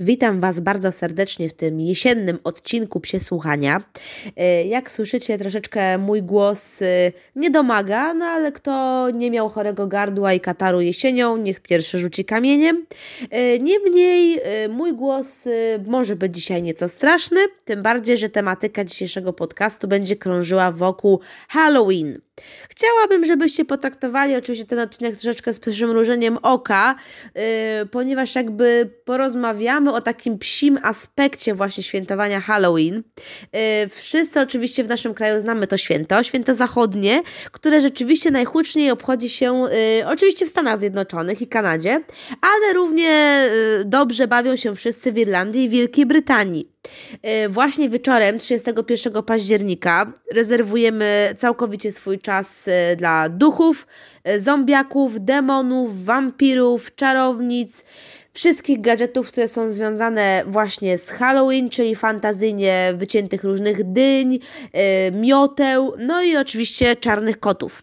Witam Was bardzo serdecznie w tym jesiennym odcinku Psie Słuchania. E, jak słyszycie, troszeczkę mój głos e, nie domaga, no ale kto nie miał chorego gardła i kataru jesienią, niech pierwszy rzuci kamieniem. E, niemniej mój głos może być dzisiaj nieco straszny, tym bardziej, że tematyka dzisiejszego podcastu będzie krążyła wokół Halloween. Chciałabym, żebyście potraktowali oczywiście ten odcinek troszeczkę z przymrużeniem oka, yy, ponieważ jakby porozmawiamy o takim psim aspekcie właśnie świętowania Halloween. Yy, wszyscy oczywiście w naszym kraju znamy to święto, święto zachodnie, które rzeczywiście najhuczniej obchodzi się yy, oczywiście w Stanach Zjednoczonych i Kanadzie, ale równie yy, dobrze bawią się wszyscy w Irlandii i Wielkiej Brytanii. E, właśnie wieczorem 31 października rezerwujemy całkowicie swój czas e, dla duchów, e, zombiaków, demonów, wampirów, czarownic, wszystkich gadżetów, które są związane właśnie z Halloween, czyli fantazyjnie wyciętych różnych dyń, mioteł, no i oczywiście czarnych kotów.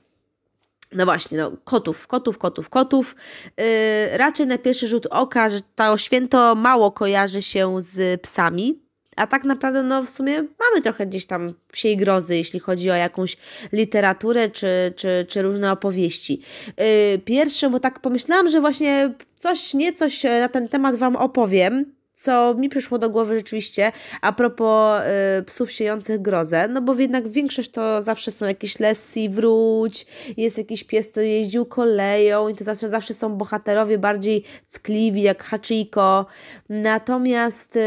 No właśnie, no, kotów, kotów, kotów, kotów. Yy, raczej na pierwszy rzut oka, że to święto mało kojarzy się z psami, a tak naprawdę, no w sumie mamy trochę gdzieś tam psiej grozy, jeśli chodzi o jakąś literaturę czy, czy, czy różne opowieści. Yy, pierwsze, bo tak pomyślałam, że właśnie coś, niecoś na ten temat Wam opowiem co mi przyszło do głowy rzeczywiście a propos y, psów siejących grozę, no bo jednak większość to zawsze są jakieś Lessie, wróć, jest jakiś pies, który jeździł koleją i to zawsze, zawsze są bohaterowie bardziej ckliwi, jak Hachiko. Natomiast y,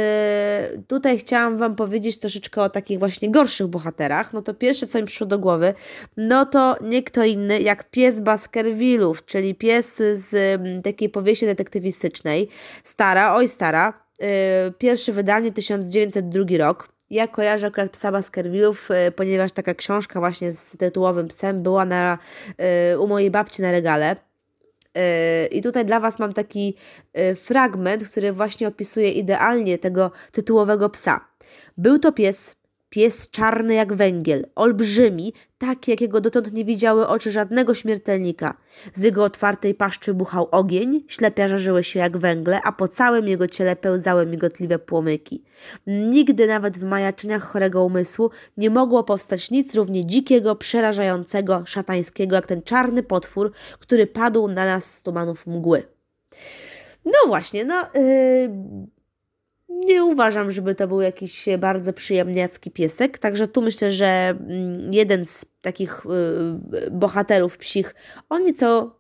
tutaj chciałam Wam powiedzieć troszeczkę o takich właśnie gorszych bohaterach. No to pierwsze, co mi przyszło do głowy, no to nie kto inny jak pies Baskervillów, czyli pies z y, takiej powieści detektywistycznej. Stara, oj stara, pierwsze wydanie 1902 rok. Ja kojarzę akurat psa Baskervillów, y, ponieważ taka książka właśnie z tytułowym psem była na, y, u mojej babci na regale. I tutaj dla Was mam taki fragment, który właśnie opisuje idealnie tego tytułowego psa. Był to pies Pies czarny jak węgiel, olbrzymi, taki jakiego dotąd nie widziały oczy żadnego śmiertelnika. Z jego otwartej paszczy buchał ogień, ślepia żarzyły się jak węgle, a po całym jego ciele pełzały migotliwe płomyki. Nigdy nawet w majaczeniach chorego umysłu nie mogło powstać nic równie dzikiego, przerażającego, szatańskiego, jak ten czarny potwór, który padł na nas z tumanów mgły. No właśnie, no... Yy nie uważam, żeby to był jakiś bardzo przyjemniacki piesek, także tu myślę, że mm, jeden z takich y, bohaterów psich o nieco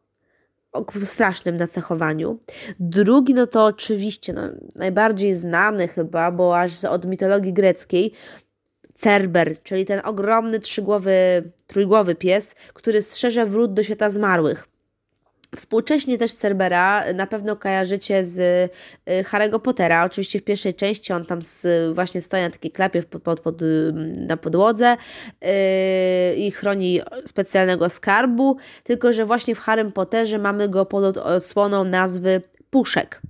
strasznym nacechowaniu. Drugi, no to oczywiście no, najbardziej znany chyba, bo aż od mitologii greckiej, Cerber, czyli ten ogromny trzygłowy, trójgłowy pies, który strzeże wrót do świata zmarłych. Współcześnie też Cerbera na pewno kojarzycie z y, Harry'ego Pottera. Oczywiście w pierwszej części on tam z, właśnie stoi na takiej klapie pod, pod, pod, na podłodze yy, i chroni specjalnego skarbu, tylko że właśnie w Harrym Potterze mamy go pod odsłoną nazwy Puszek.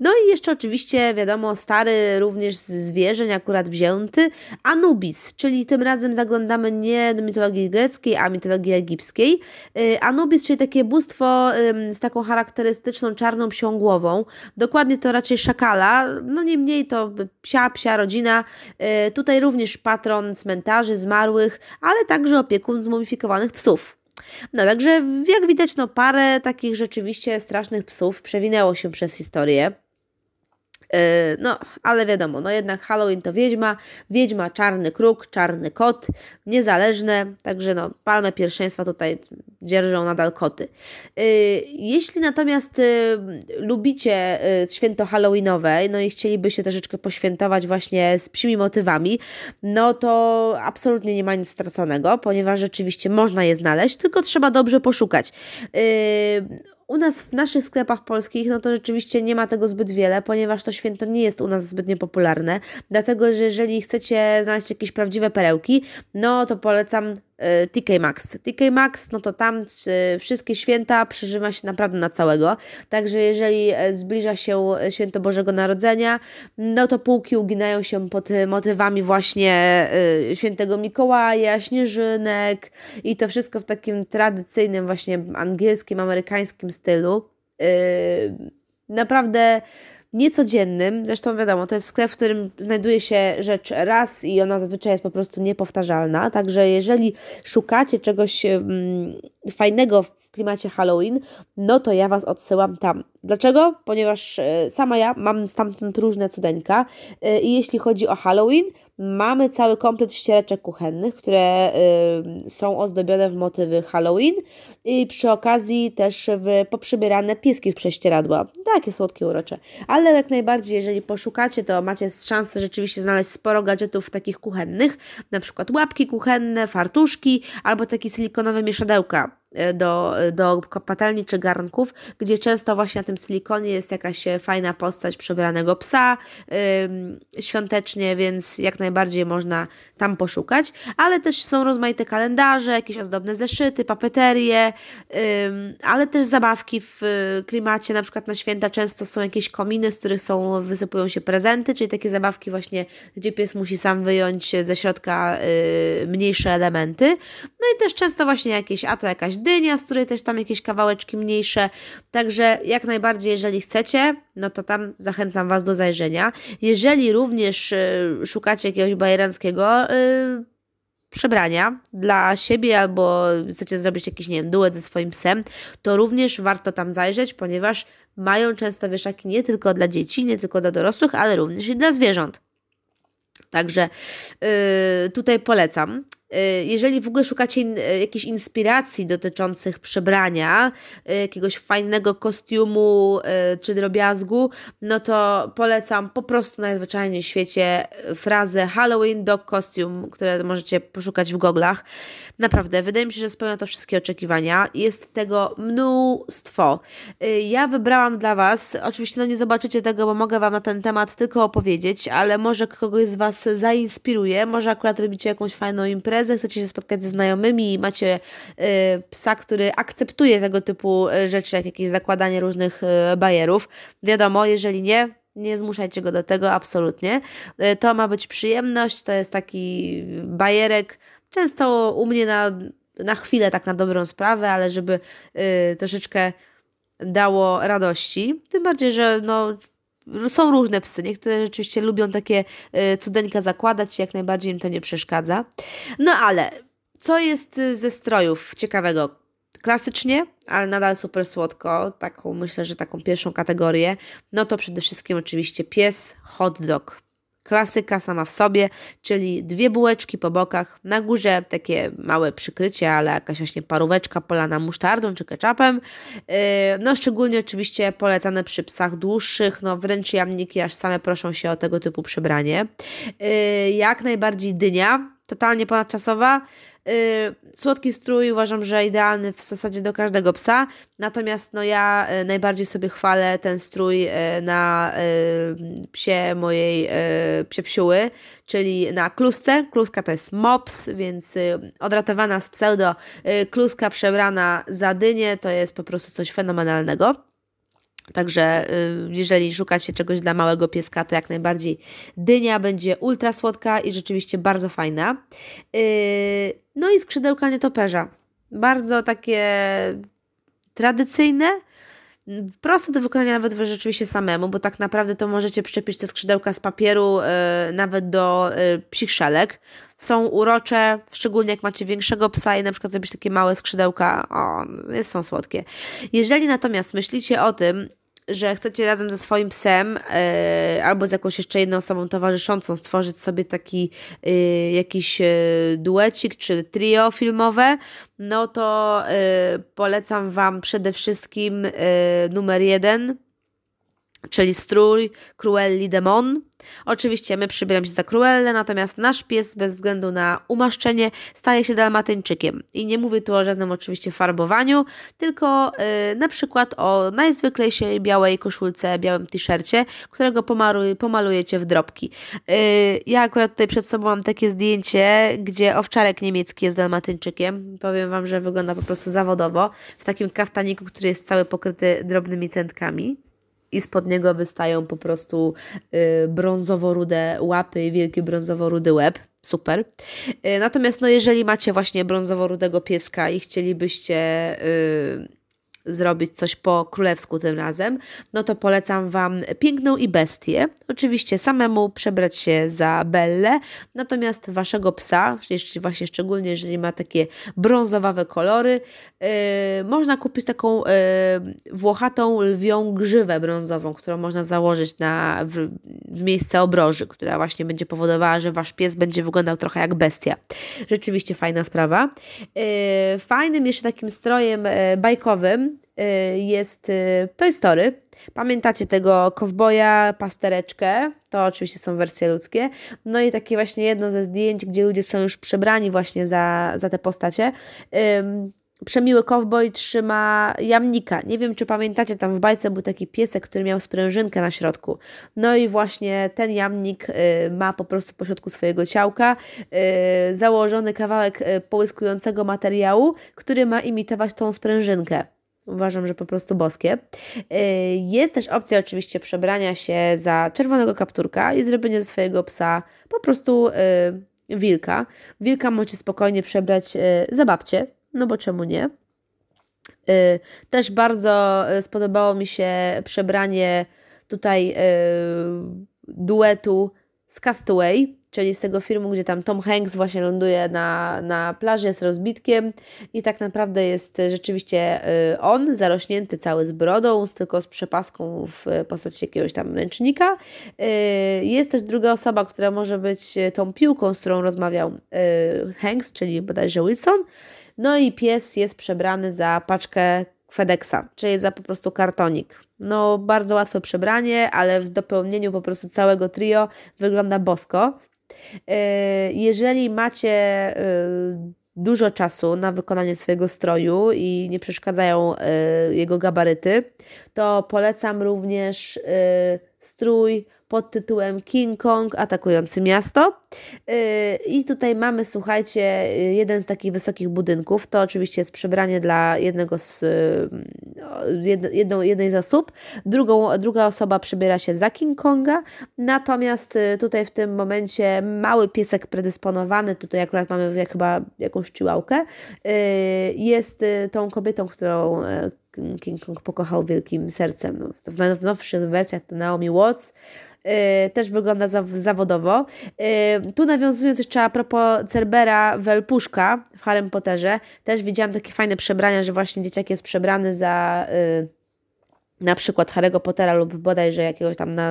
No i jeszcze oczywiście, wiadomo, stary również z zwierzeń akurat wzięty, Anubis, czyli tym razem zaglądamy nie do mitologii greckiej, a mitologii egipskiej. Y, Anubis, czyli takie bóstwo z taką charakterystyczną czarną psią głową. Dokładnie to raczej szakala, no niemniej to psia, psia rodzina. Y, tutaj również patron cmentarzy, zmarłych, ale także opiekun zmumifikowanych psów. No także jak widać, no parę takich rzeczywiście strasznych psów przewinęło się przez historię. Yy, no, ale wiadomo, no jednak Halloween to wiedźma, wiedźma, czarny kruk, czarny kot, niezależne, także no, palmę pierwszeństwa tutaj dzierżą nadal koty. Yy, jeśli natomiast yy, lubicie święto Halloweenowe, no i chcielibyście troszeczkę poświętować właśnie z psimi motywami, no to absolutnie nie ma nic straconego, ponieważ rzeczywiście można je znaleźć, tylko trzeba dobrze poszukać. U nas w naszych sklepach polskich, no to rzeczywiście nie ma tego zbyt wiele, ponieważ to święto nie jest u nas zbytnio popularne. Dlatego, że jeżeli chcecie znaleźć jakieś prawdziwe perełki, no to polecam TK Maxx. TK Maxx, no to tam wszystkie święta przeżywa się naprawdę na całego. Także jeżeli zbliża się święto Bożego Narodzenia, no to półki uginają się pod motywami właśnie świętego Mikołaja, śnieżynek i to wszystko w takim tradycyjnym właśnie angielskim, amerykańskim stylu. Naprawdę niecodziennym. Zresztą wiadomo, to jest sklep, w którym znajduje się rzecz raz i ona zazwyczaj jest po prostu niepowtarzalna. Także jeżeli szukacie czegoś mm, fajnego klimacie Halloween, no to ja Was odsyłam tam. Dlaczego? Ponieważ e, sama ja mam stamtąd różne cudeńka e, i jeśli chodzi o Halloween, mamy cały komplet ściereczek kuchennych, które e, są ozdobione w motywy Halloween i przy okazji też w poprzybierane pieski w prześcieradła. Takie słodkie, urocze. Ale jak najbardziej, jeżeli poszukacie, to macie szansę rzeczywiście znaleźć sporo gadżetów takich kuchennych, na przykład łapki kuchenne, fartuszki albo takie silikonowe mieszadełka do, do patelni czy garnków, gdzie często właśnie na tym silikonie jest jakaś fajna postać przebranego psa yy, świątecznie, więc jak najbardziej można tam poszukać, ale też są rozmaite kalendarze, jakieś ozdobne zeszyty, papeterie, yy, ale też zabawki w klimacie, na przykład na święta często są jakieś kominy, z których są, wysypują się prezenty, czyli takie zabawki właśnie, gdzie pies musi sam wyjąć ze środka yy, mniejsze elementy, no i też często właśnie jakieś, a to jakaś dynia, z której też tam jakieś kawałeczki mniejsze. Także jak najbardziej, jeżeli chcecie, no to tam zachęcam Was do zajrzenia. Jeżeli również y, szukacie jakiegoś bajeranckiego y, przebrania dla siebie albo chcecie zrobić jakiś, nie wiem, duet ze swoim psem, to również warto tam zajrzeć, ponieważ mają często wieszaki nie tylko dla dzieci, nie tylko dla dorosłych, ale również i dla zwierząt. Także yy, tutaj polecam. Y, jeżeli w ogóle szukacie in, y, jakiejś inspiracji dotyczących przebrania, y, jakiegoś fajnego kostiumu czy drobiazgu, no to polecam po prostu najzwyczajniej w świecie frazę Halloween Dog Costume, które możecie poszukać w goglach. Naprawdę, wydaje mi się, że spełnia to wszystkie oczekiwania. Jest tego mnóstwo. Ja wybrałam dla Was, oczywiście no nie zobaczycie tego, bo mogę Wam na ten temat tylko opowiedzieć, ale może kogoś z Was zainspiruje, może akurat robicie jakąś fajną imprezę, imprezę, chcecie się spotkać ze znajomymi i macie y, psa, który akceptuje tego typu y, rzeczy, jak jakieś zakładanie różnych y, bajerów. Wiadomo, jeżeli nie, nie zmuszajcie go do tego, absolutnie. Y, to ma być przyjemność, to jest taki bajerek, często u mnie na, na chwilę, tak na dobrą sprawę, ale żeby y, troszeczkę dało radości. Tym bardziej, że no, są różne psy. Niektóre rzeczywiście lubią takie y, cudeńka zakładać, jak najbardziej im to nie przeszkadza. No ale co jest y, ze strojów ciekawego? Klasycznie, ale nadal super słodko, taką myślę, że taką pierwszą kategorię, no to przede wszystkim oczywiście pies, hot dog. Klasyka sama w sobie, czyli dwie bułeczki po bokach, na górze takie małe przykrycie, ale jakaś właśnie paróweczka polana musztardą czy ketchupem. Yy, no szczególnie oczywiście polecane przy psach dłuższych, no wręcz jamniki aż same proszą się o tego typu przebranie. Yy, jak najbardziej dynia, totalnie ponadczasowa. Yy, słodki strój uważam, że idealny w zasadzie do każdego psa, natomiast no ja yy, najbardziej sobie chwalę ten strój yy, na yy, psie mojej yy, psie psiuły, czyli na klusce. Kluska to jest mops, więc yy, odratowana z pseudo yy, kluska przebrana za dynię to jest po prostu coś fenomenalnego. Także y, jeżeli szukacie czegoś dla małego pieska, to jak najbardziej dynia będzie ultra słodka i rzeczywiście bardzo fajna. Y, no i skrzydełka nietoperza. Bardzo takie tradycyjne, proste do wykonania nawet wy rzeczywiście samemu, bo tak naprawdę to możecie przyczepić te skrzydełka z papieru y, nawet do y, psich szelek. Są urocze, szczególnie jak macie większego psa i na przykład zrobić takie małe skrzydełka, o, są słodkie. Jeżeli natomiast myślicie o tym, że chcecie razem ze swoim psem e, albo z jakąś jeszcze jedną osobą towarzyszącą stworzyć sobie taki e, jakiś e, duecik czy trio filmowe, no to polecam Wam przede wszystkim numer jeden czyli strój Cruelli Demon. Oczywiście my przybieramy się za Cruellę, natomiast nasz pies bez względu na umaszczenie staje się dalmatyńczykiem. I nie mówię tu o żadnym oczywiście farbowaniu, tylko yy, na przykład o najzwyklejszej białej koszulce, białym t-shircie, którego pomaluj, pomalujecie w drobki. Yy, ja akurat tutaj przed sobą mam takie zdjęcie, gdzie owczarek niemiecki jest dalmatyńczykiem. Powiem Wam, że wygląda po prostu zawodowo, w takim kaftaniku, który jest cały pokryty drobnymi centkami i spod niego wystają po prostu y, brązowo-rude łapy i wielki brązowo-rudy łeb. Super. Y, natomiast no, jeżeli macie właśnie brązowo-rudego pieska i chcielibyście y, zrobić coś po królewsku tym razem, no to polecam Wam Piękną i Bestię. Oczywiście samemu przebrać się za Belle, natomiast Waszego psa, jeśli właśnie szczególnie jeżeli ma takie brązowawe kolory, yy, można kupić taką yy, włochatą lwią grzywę brązową, którą można założyć na, w, w miejsce obroży, która właśnie będzie powodowała, że Wasz pies będzie wyglądał trochę jak bestia. Rzeczywiście fajna sprawa. Yy, fajnym jeszcze takim strojem yy, bajkowym jest y, Toy Story. Pamiętacie tego kowboja, pastereczkę? To oczywiście są wersje ludzkie. No i takie właśnie jedno ze zdjęć, gdzie ludzie są już przebrani właśnie za, za te postacie. Um, przemiły kowboj trzyma jamnika. Nie wiem, czy pamiętacie, tam w bajce był taki piesek, który miał sprężynkę na środku. No i właśnie ten jamnik y, ma po prostu po środku swojego ciałka y, założony kawałek y, połyskującego materiału, który ma imitować tą sprężynkę. Uważam, że po prostu boskie. Y, jest też opcja oczywiście przebrania się za czerwonego kapturka i zrobienia ze swojego psa po prostu y, wilka. Wilka możecie spokojnie przebrać y, za babcię, no bo czemu nie? Też bardzo spodobało mi się przebranie tutaj duetu z Castaway czyli z tego filmu, gdzie tam Tom Hanks właśnie ląduje na, na plaży z rozbitkiem i tak naprawdę jest rzeczywiście y, on, zarośnięty cały z brodą, z tylko z przepaską w postaci jakiegoś tam ręcznika. Y, jest też druga osoba, która może być tą piłką, z którą rozmawiał y, Hanks, czyli bodajże Wilson. No i pies jest przebrany za paczkę FedExa, czyli za po prostu kartonik. No, bardzo łatwe przebranie, ale w dopełnieniu po prostu całego trio wygląda bosko. E, jeżeli macie e, dużo czasu na wykonanie swojego stroju i nie przeszkadzają e, jego gabaryty, to polecam również strój pod tytułem King Kong atakujący miasto. Yy, I tutaj mamy, słuchajcie, jeden z takich wysokich budynków. To oczywiście jest przebranie dla jednego z, yy, jedną, jednej z osób. Drugą, druga osoba przebiera się za King Konga. Natomiast yy, tutaj w tym momencie mały piesek predysponowany, tutaj akurat mamy jak chyba jakąś ciłałkę, jest tą kobietą, którą King Kong pokochał wielkim sercem. No, w nowszych wersjach to Naomi Watts. Yy, też wygląda zawodowo. Yy, tu nawiązując jeszcze a propos Cerbera Welpuszka w Harry Potterze, też widziałam takie fajne przebrania, że właśnie dzieciak jest przebrany za yy, na przykład Harry'ego Pottera lub bodajże jakiegoś tam na,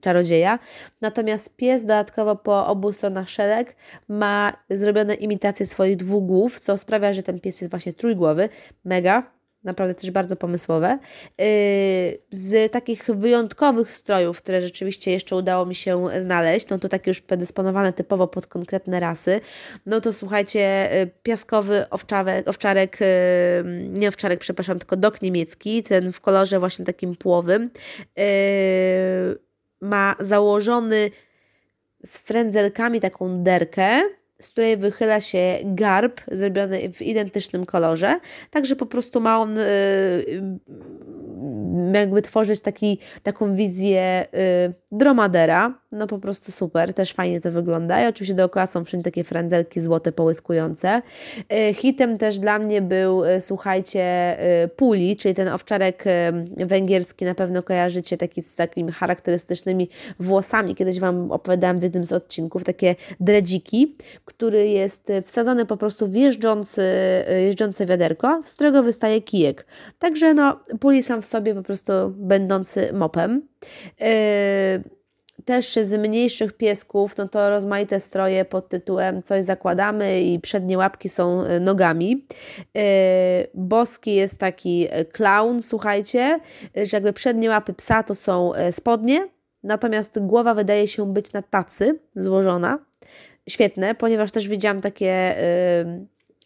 czarodzieja. Natomiast pies dodatkowo po obu stronach szereg ma zrobione imitacje swoich dwóch głów, co sprawia, że ten pies jest właśnie trójgłowy. Mega naprawdę też bardzo pomysłowe. Yy, z takich wyjątkowych strojów, które rzeczywiście jeszcze udało mi się znaleźć, no to takie już predysponowane typowo pod konkretne rasy, no to słuchajcie, yy, piaskowy owczarek, owczarek yy, nie owczarek, przepraszam, tylko dok niemiecki, ten w kolorze właśnie takim płowym, ma założony z frędzelkami taką derkę, z której wychyla się garb zrobiony w identycznym kolorze. Także po prostu ma on y, jakby tworzyć taki, taką wizję y, dromadera. No po prostu super, też fajnie to wygląda. I oczywiście dookoła są wszędzie takie frędzelki złote połyskujące. Y, hitem też dla mnie był, y, słuchajcie, y, puli, czyli ten owczarek y, węgierski, na pewno kojarzycie, taki z takimi charakterystycznymi włosami. Kiedyś Wam opowiadałam w jednym z odcinków, takie dredziki, który jest wsadzony po prostu w jeżdżący, y, jeżdżące wiaderko, z którego wystaje kijek. Także no, puli sam w sobie po prostu będący mopem. Yy, też z mniejszych piesków, no to rozmaite stroje pod tytułem coś zakładamy i przednie łapki są nogami. Boski jest taki clown, słuchajcie, że jakby przednie łapy psa to są spodnie, natomiast głowa wydaje się być na tacy złożona. Świetne, ponieważ też widziałam takie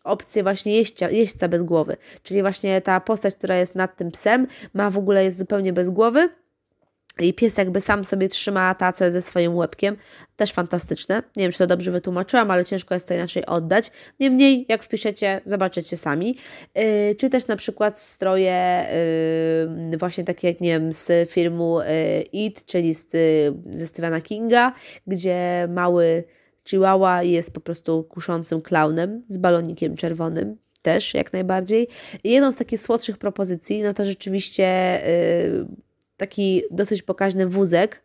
opcję właśnie jeźdźcia, jeźdźca bez głowy, czyli właśnie ta postać, która jest nad tym psem, ma w ogóle jest zupełnie bez głowy i pies jakby sam sobie trzyma tacę ze swoim łebkiem. Też fantastyczne. Nie wiem, czy to dobrze wytłumaczyłam, ale ciężko jest to inaczej oddać. Niemniej, jak wpiszecie, zobaczycie sami. Yy, czy też na przykład stroje yy, właśnie takie jak, nie wiem, z filmu yy, It, czyli z, ze Stephena Kinga, gdzie mały Chihuahua jest po prostu kuszącym klaunem z balonikiem czerwonym. Też jak najbardziej. Jedną z takich słodszych propozycji, no to rzeczywiście yy, taki dosyć pokaźny wózek,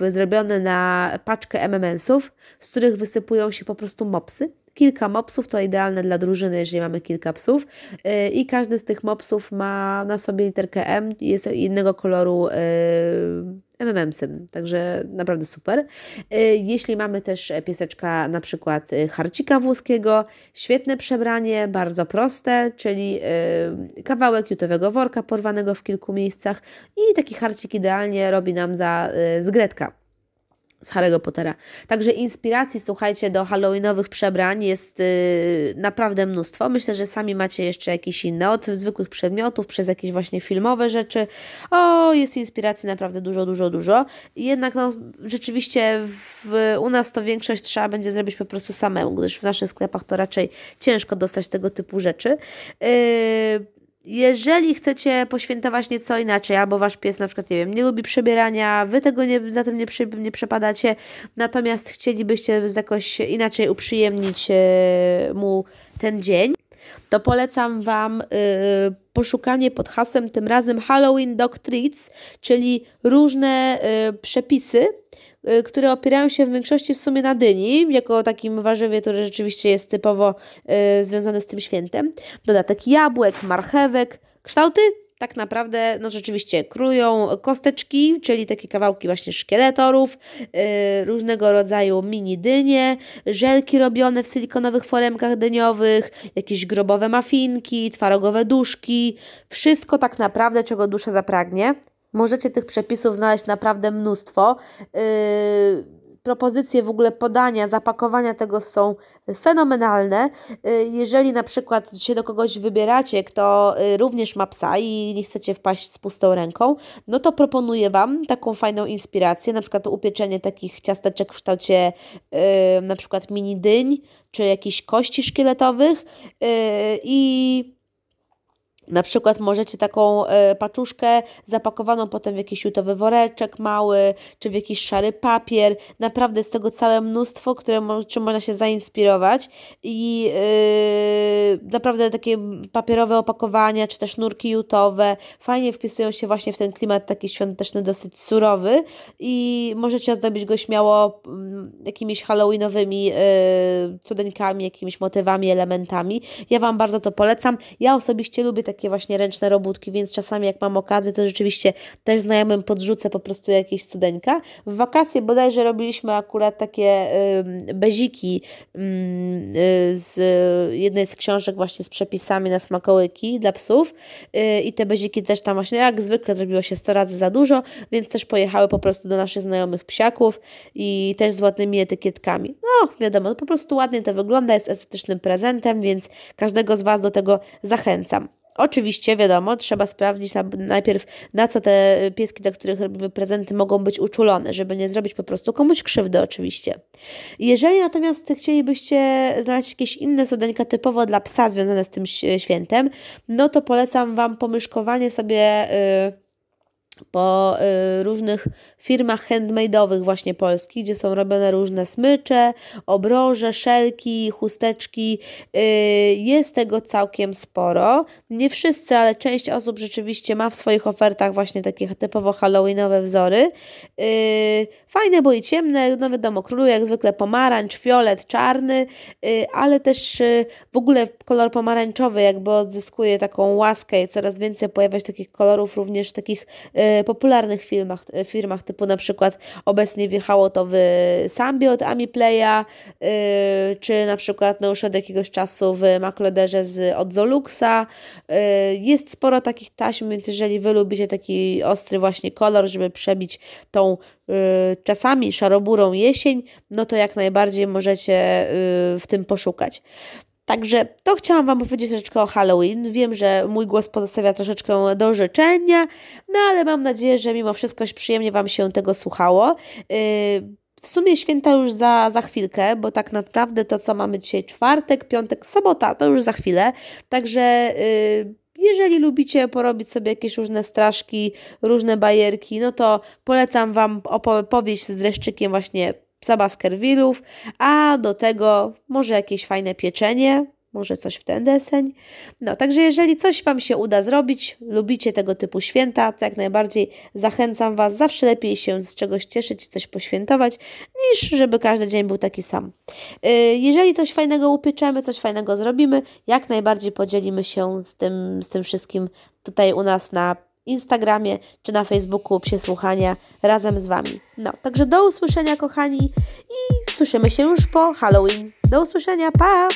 yy, zrobiony na paczkę MMS-ów, z których wysypują się po prostu mopsy. Kilka mopsów to idealne dla drużyny, jeżeli mamy kilka psów. Yy, I każdy z tych mopsów ma na sobie literkę M, jest innego koloru yy, MMM-sym, także naprawdę super. Y, jeśli mamy też pieseczka na przykład y, harcika włoskiego, świetne przebranie, bardzo proste, czyli y, kawałek jutowego worka porwanego w kilku miejscach i taki harcik idealnie robi nam za zgredka z Harry'ego Pottera. Także inspiracji, słuchajcie, do halloweenowych przebrań jest yy, naprawdę mnóstwo. Myślę, że sami macie jeszcze jakieś inne, od zwykłych przedmiotów, przez jakieś właśnie filmowe rzeczy. O, jest inspiracji naprawdę dużo, dużo, dużo. Jednak no, rzeczywiście w, u nas to większość trzeba będzie zrobić po prostu samemu, gdyż w naszych sklepach to raczej ciężko dostać tego typu rzeczy. Yy, jeżeli chcecie poświętować nieco inaczej, albo wasz pies na przykład, nie wiem, nie lubi przebierania, wy tego nie, za tym nie, nie przepadacie, natomiast chcielibyście jakoś inaczej uprzyjemnić e, mu ten dzień, to polecam Wam y, poszukanie pod hasłem tym razem Halloween Dog Treats, czyli różne y, przepisy, które opierają się w większości w sumie na dyni, jako takim warzywie, które rzeczywiście jest typowo związane z tym świętem. Dodatek jabłek, marchewek, kształty tak naprawdę, no rzeczywiście, krują kosteczki, czyli takie kawałki właśnie szkieletorów, yy, różnego rodzaju mini dynie, żelki robione w silikonowych foremkach dyniowych, jakieś grobowe mafinki, twarogowe duszki, wszystko tak naprawdę, czego dusza zapragnie. Możecie tych przepisów znaleźć naprawdę mnóstwo. Yy, propozycje w ogóle podania, zapakowania tego są fenomenalne. Y, jeżeli na przykład się do kogoś wybieracie, kto y, również ma psa i nie chcecie wpaść z pustą ręką, no to proponuję Wam taką fajną inspirację, na przykład upieczenie takich ciasteczek w kształcie yy, na przykład mini dyń, czy jakichś kości szkieletowych yy, i na przykład możecie taką e, paczuszkę zapakowaną potem w jakiś jutowy woreczek mały, czy w jakiś szary papier. Naprawdę jest tego całe mnóstwo, które, czym można się zainspirować i yy, naprawdę takie papierowe opakowania, czy też nurki jutowe fajnie wpisują się właśnie w ten klimat taki świąteczny, dosyć surowy i możecie ozdobić go śmiało mm, jakimiś halloweenowymi yy, cudeńkami, jakimiś motywami, elementami. Ja Wam bardzo to polecam. Ja osobiście lubię takie takie właśnie ręczne robótki, więc czasami jak mam okazję, to rzeczywiście też znajomym podrzucę po prostu jakieś studenka. W wakacje bodajże robiliśmy akurat takie y, beziki y, z jednej z książek właśnie z przepisami na smakołyki dla psów y, i te beziki też tam właśnie jak zwykle zrobiło się 100 razy za dużo, więc też pojechały po prostu do naszych znajomych psiaków i też z ładnymi etykietkami. No wiadomo, po prostu ładnie to wygląda, jest estetycznym prezentem, więc każdego z Was do tego zachęcam. Oczywiście, wiadomo, trzeba sprawdzić najpierw, na co te pieski, dla których robimy prezenty, mogą być uczulone, żeby nie zrobić po prostu komuś krzywdy, oczywiście. Jeżeli natomiast chcielibyście znaleźć jakieś inne sudeńka typowo dla psa związane z tym świętem, no to polecam Wam pomyszkowanie sobie. Yy, po y, różnych firmach handmade'owych właśnie polskich, gdzie są robione różne smycze, obroże, szelki, chusteczki. Y, jest tego całkiem sporo. Nie wszyscy, ale część osób rzeczywiście ma w swoich ofertach właśnie takie typowo halloweenowe wzory. Y, fajne, bo i ciemne, no wiadomo, króluje jak zwykle pomarańcz, fiolet, czarny, ale też w ogóle kolor pomarańczowy jakby odzyskuje taką łaskę i coraz więcej pojawia się takich kolorów również takich popularnych filmach, y, firmach, typu na przykład obecnie wjechało to w Sambio od Amiplaya, y, czy na przykład no już od jakiegoś czasu w Maklederze z, od Zoluxa. Jest sporo takich taśm, więc jeżeli Wy lubicie taki ostry właśnie kolor, żeby przebić tą czasami szaroburą jesień, no to jak najbardziej możecie w tym poszukać. Także to chciałam Wam powiedzieć troszeczkę o Halloween. Wiem, że mój głos pozostawia troszeczkę do życzenia, no ale mam nadzieję, że mimo wszystko przyjemnie Wam się tego słuchało. Yy, w sumie święta już za, za chwilkę, bo tak naprawdę to, co mamy dzisiaj czwartek, piątek, sobota, to już za chwilę. Także yy, jeżeli lubicie porobić sobie jakieś różne straszki, różne bajerki, no to polecam Wam opowieść z dreszczykiem właśnie psa Baskervillów, a do tego może jakieś fajne pieczenie, może coś w ten deseń. No, także jeżeli coś Wam się uda zrobić, lubicie tego typu święta, to jak najbardziej zachęcam Was. Zawsze lepiej się z czegoś cieszyć coś poświętować, niż żeby każdy dzień był taki sam. Y, jeżeli coś fajnego upieczemy, coś fajnego zrobimy, jak najbardziej podzielimy się z tym, z tym wszystkim tutaj u nas na Instagramie czy na Facebooku Psie Słuchania razem z Wami. No, także do usłyszenia kochani i słyszymy się już po Halloween. Do usłyszenia, pa!